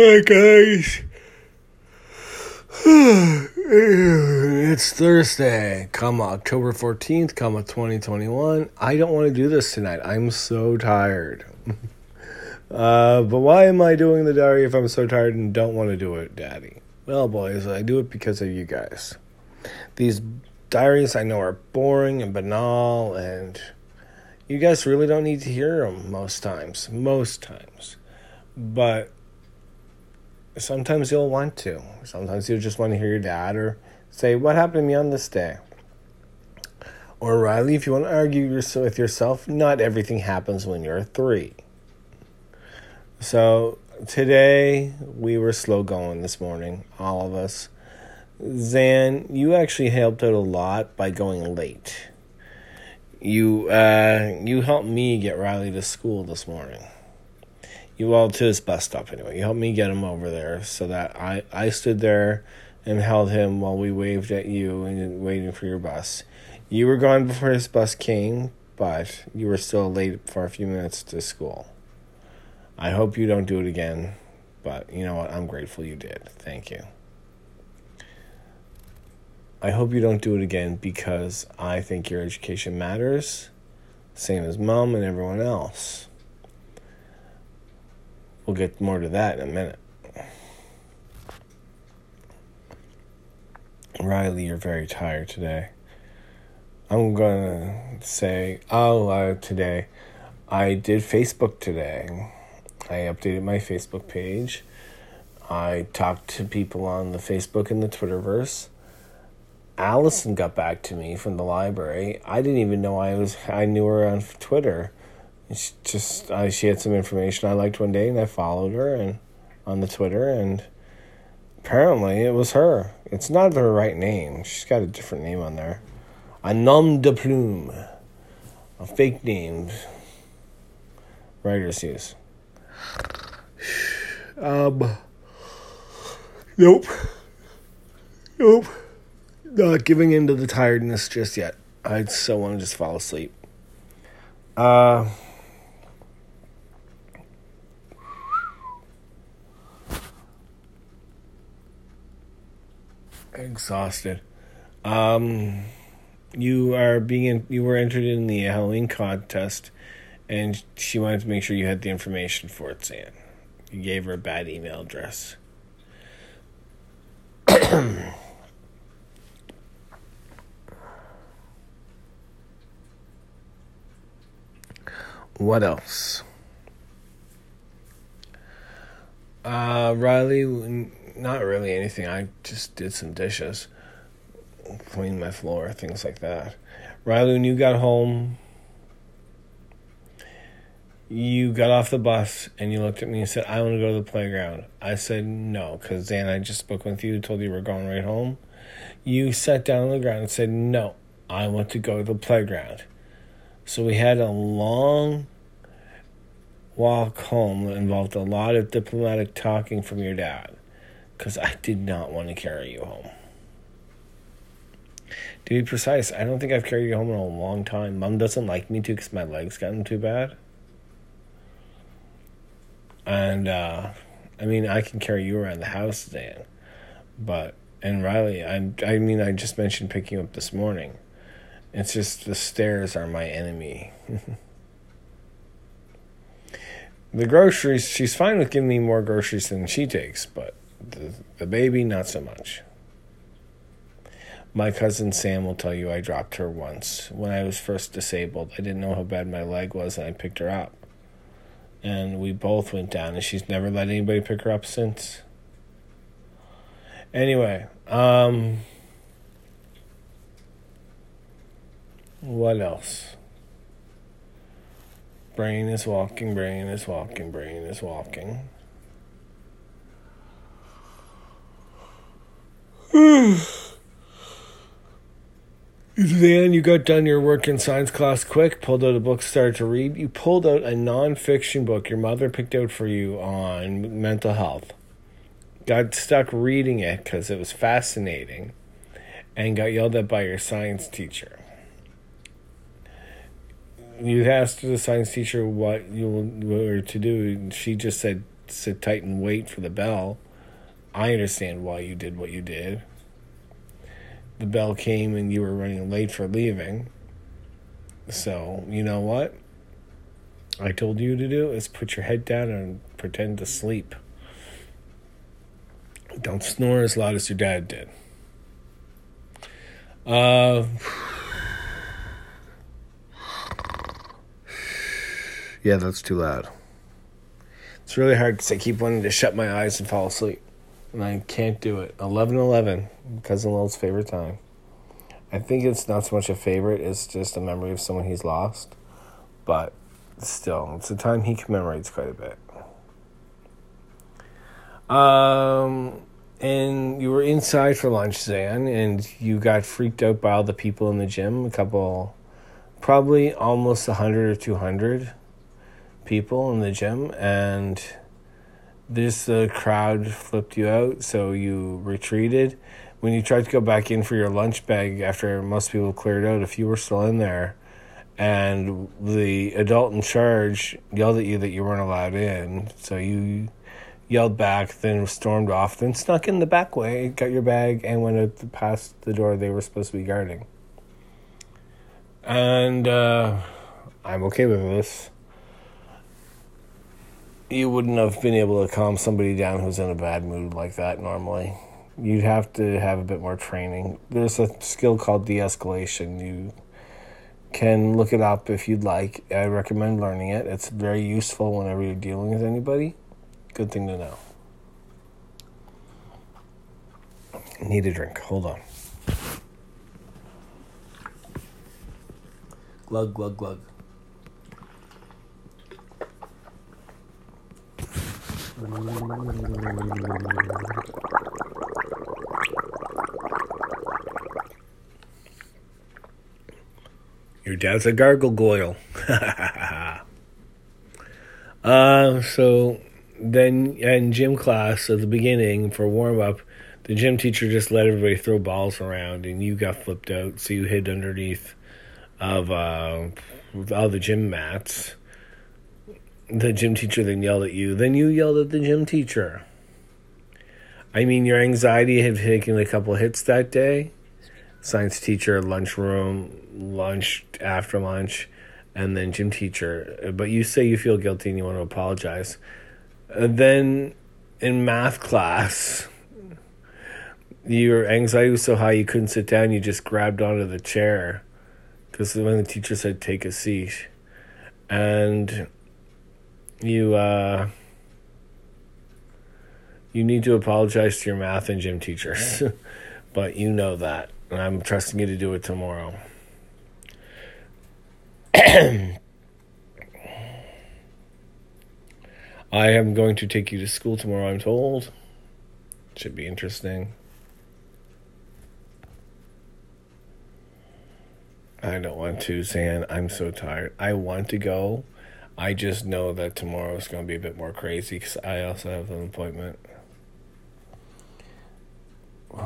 Hi guys. it's Thursday, come October 14th, come 2021. I don't want to do this tonight. I'm so tired. uh, but why am I doing the diary if I'm so tired and don't want to do it, Daddy? Well, boys, I do it because of you guys. These diaries I know are boring and banal, and you guys really don't need to hear them most times. Most times. But sometimes you'll want to. Sometimes you'll just want to hear your dad or say, What happened to me on this day? Or Riley, if you want to argue with yourself, not everything happens when you're three. So today we were slow going this morning, all of us. Zan, you actually helped out a lot by going late. You uh, you helped me get Riley to school this morning you all to his bus stop anyway. You helped me get him over there so that I, I stood there and held him while we waved at you and waiting for your bus. You were gone before his bus came, but you were still late for a few minutes to school. I hope you don't do it again, but you know what? I'm grateful you did. Thank you. I hope you don't do it again because I think your education matters, same as mom and everyone else. We'll get more to that in a minute. Riley, you're very tired today. I'm gonna say, oh, uh, today, I did Facebook today. I updated my Facebook page. I talked to people on the Facebook and the Twitterverse. Allison got back to me from the library. I didn't even know I was I knew her on Twitter. It's just uh, she had some information I liked one day, and I followed her and on the Twitter, and apparently it was her. It's not her right name. She's got a different name on there, a nom de plume, a fake name. Writers use. Um. Nope. Nope. Not giving in to the tiredness just yet. I so want to just fall asleep. Uh. Exhausted. Um, you are being in, you were entered in the Halloween contest, and she wanted to make sure you had the information for it. Sam, you gave her a bad email address. what else? Uh, Riley not really anything. I just did some dishes, cleaned my floor, things like that. Riley, when you got home, you got off the bus and you looked at me and said, I want to go to the playground. I said no, because Dan, I just spoke with you, told you we're going right home. You sat down on the ground and said, No, I want to go to the playground. So we had a long walk home that involved a lot of diplomatic talking from your dad because I did not want to carry you home. To be precise, I don't think I've carried you home in a long time. Mom doesn't like me to because my legs gotten too bad. And, uh, I mean, I can carry you around the house, Dan. But, and Riley, I, I mean, I just mentioned picking up this morning. It's just the stairs are my enemy. the groceries, she's fine with giving me more groceries than she takes, but the, the baby, not so much. My cousin Sam will tell you I dropped her once. When I was first disabled, I didn't know how bad my leg was, and I picked her up. And we both went down, and she's never let anybody pick her up since. Anyway, um, what else? Brain is walking, brain is walking, brain is walking. then you got done your work in science class quick, pulled out a book, started to read. You pulled out a nonfiction book your mother picked out for you on mental health. Got stuck reading it because it was fascinating and got yelled at by your science teacher. You asked the science teacher what you were to do, and she just said, sit tight and wait for the bell. I understand why you did what you did. The bell came and you were running late for leaving. So, you know what? I told you to do is put your head down and pretend to sleep. Don't snore as loud as your dad did. Uh, yeah, that's too loud. It's really hard because I keep wanting to shut my eyes and fall asleep. And I can't do it. 11 11, Cousin Lil's favorite time. I think it's not so much a favorite, it's just a memory of someone he's lost. But still, it's a time he commemorates quite a bit. Um, and you were inside for lunch, Zan, and you got freaked out by all the people in the gym. A couple, probably almost 100 or 200 people in the gym, and this the crowd flipped you out, so you retreated. When you tried to go back in for your lunch bag after most people cleared out, if you were still in there, and the adult in charge yelled at you that you weren't allowed in, so you yelled back, then stormed off, then snuck in the back way, got your bag, and went past the door they were supposed to be guarding. And uh, I'm okay with this. You wouldn't have been able to calm somebody down who's in a bad mood like that normally. You'd have to have a bit more training. There's a skill called de escalation. You can look it up if you'd like. I recommend learning it. It's very useful whenever you're dealing with anybody. Good thing to know. Need a drink. Hold on. Glug, glug, glug. Your dad's a gargoyle. uh, so then in gym class at the beginning for warm up, the gym teacher just let everybody throw balls around, and you got flipped out, so you hid underneath of uh, all the gym mats. The gym teacher then yelled at you. Then you yelled at the gym teacher. I mean, your anxiety had taken a couple hits that day. Science teacher, lunchroom, lunch after lunch, and then gym teacher. But you say you feel guilty and you want to apologize. And then in math class, your anxiety was so high you couldn't sit down. You just grabbed onto the chair because when the teacher said take a seat, and you uh, you need to apologize to your math and gym teachers, but you know that, and I'm trusting you to do it tomorrow. I am going to take you to school tomorrow, I'm told. Should be interesting. I don't want to, Zan. I'm so tired. I want to go. I just know that tomorrow is going to be a bit more crazy because I also have an appointment.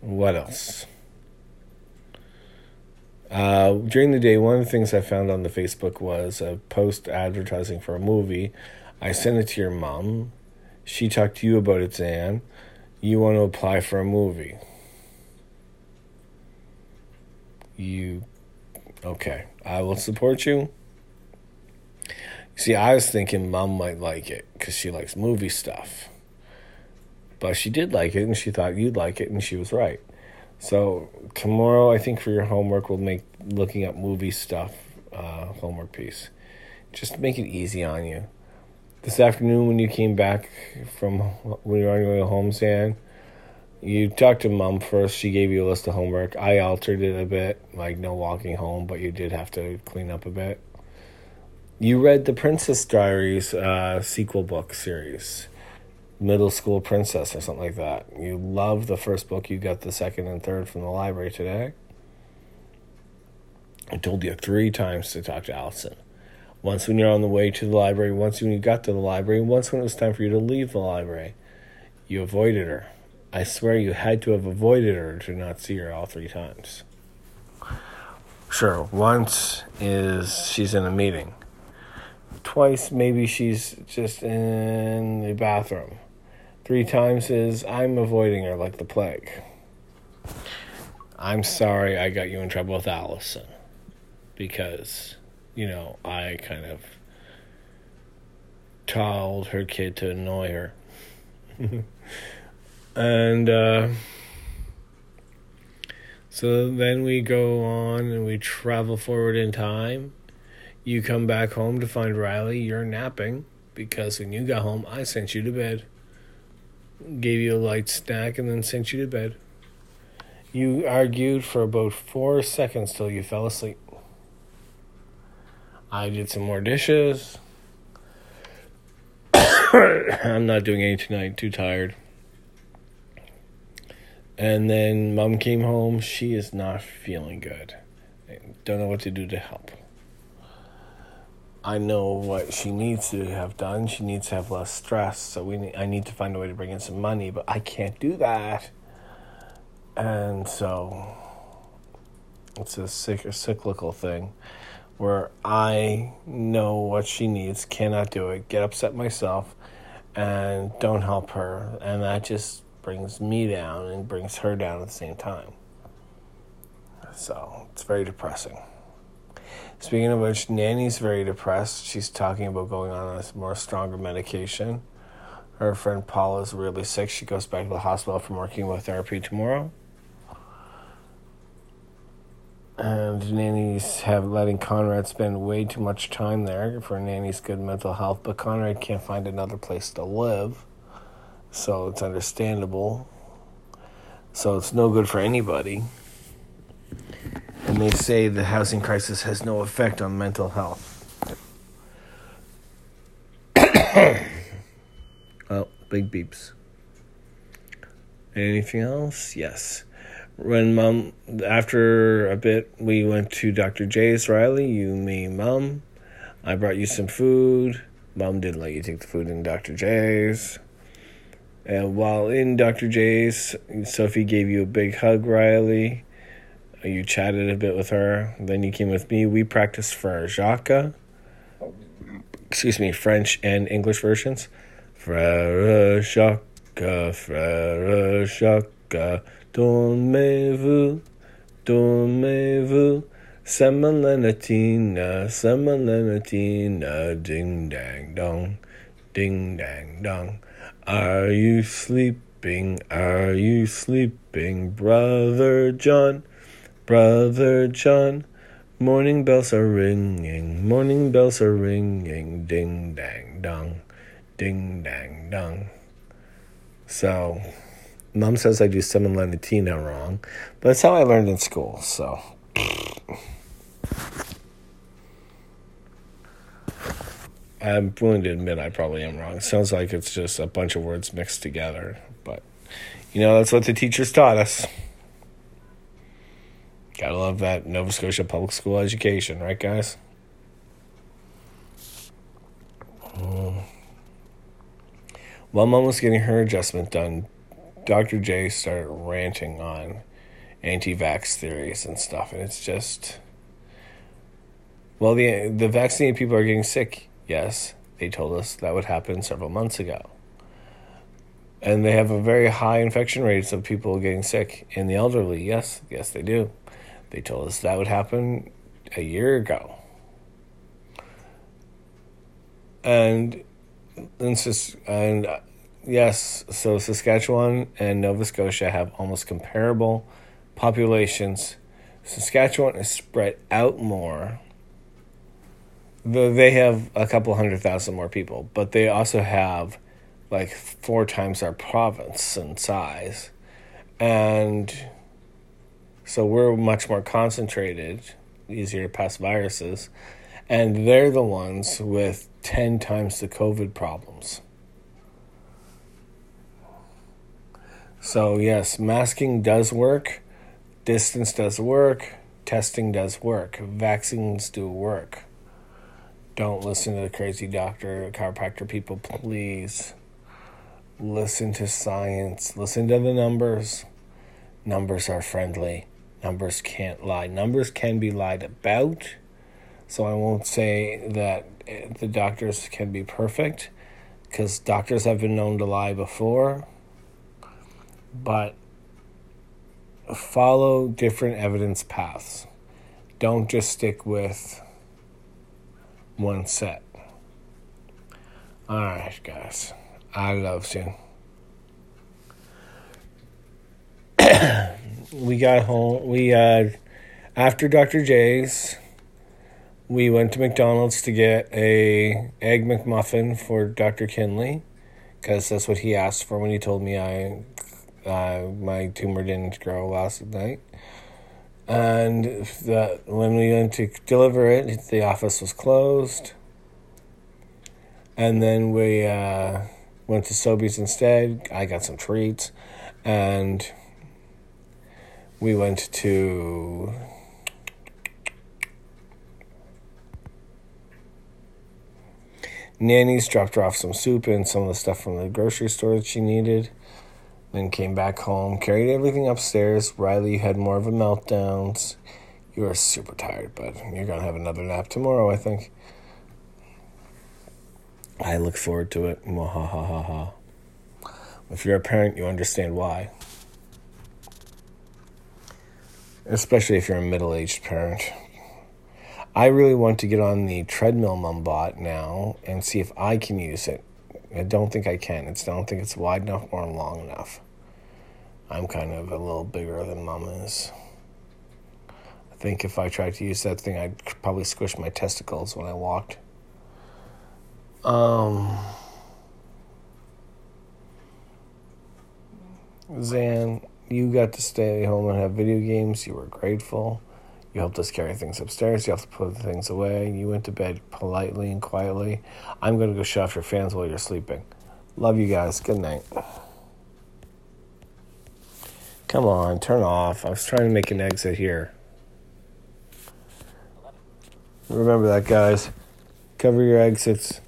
what else? Uh, during the day, one of the things I found on the Facebook was a post advertising for a movie. I sent it to your mom. She talked to you about it, Zan. You want to apply for a movie. You. Okay. I will support you. See, I was thinking mom might like it because she likes movie stuff. But she did like it and she thought you'd like it and she was right. So tomorrow, I think for your homework, we'll make looking up movie stuff uh, homework piece. Just make it easy on you. This afternoon, when you came back from when you were on your way home, you talked to mom first. She gave you a list of homework. I altered it a bit, like no walking home, but you did have to clean up a bit. You read the Princess Diaries uh, sequel book series middle school princess or something like that. You love the first book, you got the second and third from the library today. I told you three times to talk to Allison. Once when you're on the way to the library, once when you got to the library, once when it was time for you to leave the library. You avoided her. I swear you had to have avoided her to not see her all three times. Sure, once is she's in a meeting. twice, maybe she's just in the bathroom. Three times is I'm avoiding her like the plague. I'm sorry I got you in trouble with Allison because, you know, I kind of told her kid to annoy her. and uh, so then we go on and we travel forward in time. You come back home to find Riley, you're napping because when you got home, I sent you to bed, gave you a light snack, and then sent you to bed. You argued for about four seconds till you fell asleep. I did some more dishes. I'm not doing any tonight, too tired. And then mom came home. She is not feeling good. Don't know what to do to help. I know what she needs to have done. She needs to have less stress. So we need, I need to find a way to bring in some money, but I can't do that. And so it's a, cyc- a cyclical thing where I know what she needs, cannot do it, get upset myself, and don't help her. And that just brings me down and brings her down at the same time. So it's very depressing. Speaking of which, Nanny's very depressed. She's talking about going on a more stronger medication. Her friend Paula's really sick. She goes back to the hospital from for chemotherapy tomorrow. And Nanny's have letting Conrad spend way too much time there for Nanny's good mental health, but Conrad can't find another place to live. So it's understandable. So it's no good for anybody. And they say the housing crisis has no effect on mental health. oh, big beeps. Anything else? Yes. When mom, after a bit, we went to Dr. J's. Riley, you, me, mom. I brought you some food. Mom didn't let you take the food in Dr. J's. And while in Dr. J's, Sophie gave you a big hug, Riley. You chatted a bit with her. Then you came with me. We practiced for Jacques. Excuse me, French and English versions. Frère Jacques, Frère Jacques, dormez-vous, dormez-vous. Semolinatina, semolinatina, ding dang dong, ding dang dong. Are you sleeping? Are you sleeping, Brother John? Brother John? Morning bells are ringing, morning bells are ringing, ding dang dong, ding dang dong. So, mom says I do semolinatina wrong, but that's how I learned in school, so. I'm willing to admit I probably am wrong. It sounds like it's just a bunch of words mixed together, but you know, that's what the teachers taught us. Gotta love that Nova Scotia public school education, right, guys? Mm. While mom was getting her adjustment done, Dr. J started ranting on anti vax theories and stuff, and it's just. Well, the the vaccinated people are getting sick Yes, they told us that would happen several months ago. And they have a very high infection rates of people getting sick in the elderly. Yes, yes, they do. They told us that would happen a year ago. And and, and yes, so Saskatchewan and Nova Scotia have almost comparable populations. Saskatchewan is spread out more they have a couple hundred thousand more people, but they also have like four times our province in size. And so we're much more concentrated, easier to pass viruses, and they're the ones with 10 times the COVID problems. So, yes, masking does work, distance does work, testing does work, vaccines do work. Don't listen to the crazy doctor, chiropractor people, please. Listen to science. Listen to the numbers. Numbers are friendly. Numbers can't lie. Numbers can be lied about. So I won't say that eh, the doctors can be perfect because doctors have been known to lie before. But follow different evidence paths. Don't just stick with one set. Alright, guys. I love you. we got home. We, uh, after Dr. J's, we went to McDonald's to get a egg McMuffin for Dr. Kinley because that's what he asked for when he told me I uh, my tumor didn't grow last night. And that when we went to deliver it, the office was closed. And then we uh, went to Sobeys instead. I got some treats, and we went to Nanny's dropped her off some soup and some of the stuff from the grocery store that she needed. Then came back home, carried everything upstairs. Riley you had more of a meltdowns. You are super tired, but You're gonna have another nap tomorrow, I think. I look forward to it. ha. If you're a parent, you understand why. Especially if you're a middle aged parent. I really want to get on the treadmill mum bot now and see if I can use it. I don't think I can. It's, I don't think it's wide enough or long enough. I'm kind of a little bigger than mom is. I think if I tried to use that thing, I'd probably squish my testicles when I walked. Um, Zan, you got to stay home and have video games. You were grateful. You helped us carry things upstairs. You helped put the things away. You went to bed politely and quietly. I'm going to go shut off your fans while you're sleeping. Love you guys. Good night. Come on, turn off. I was trying to make an exit here. Remember that, guys. Cover your exits.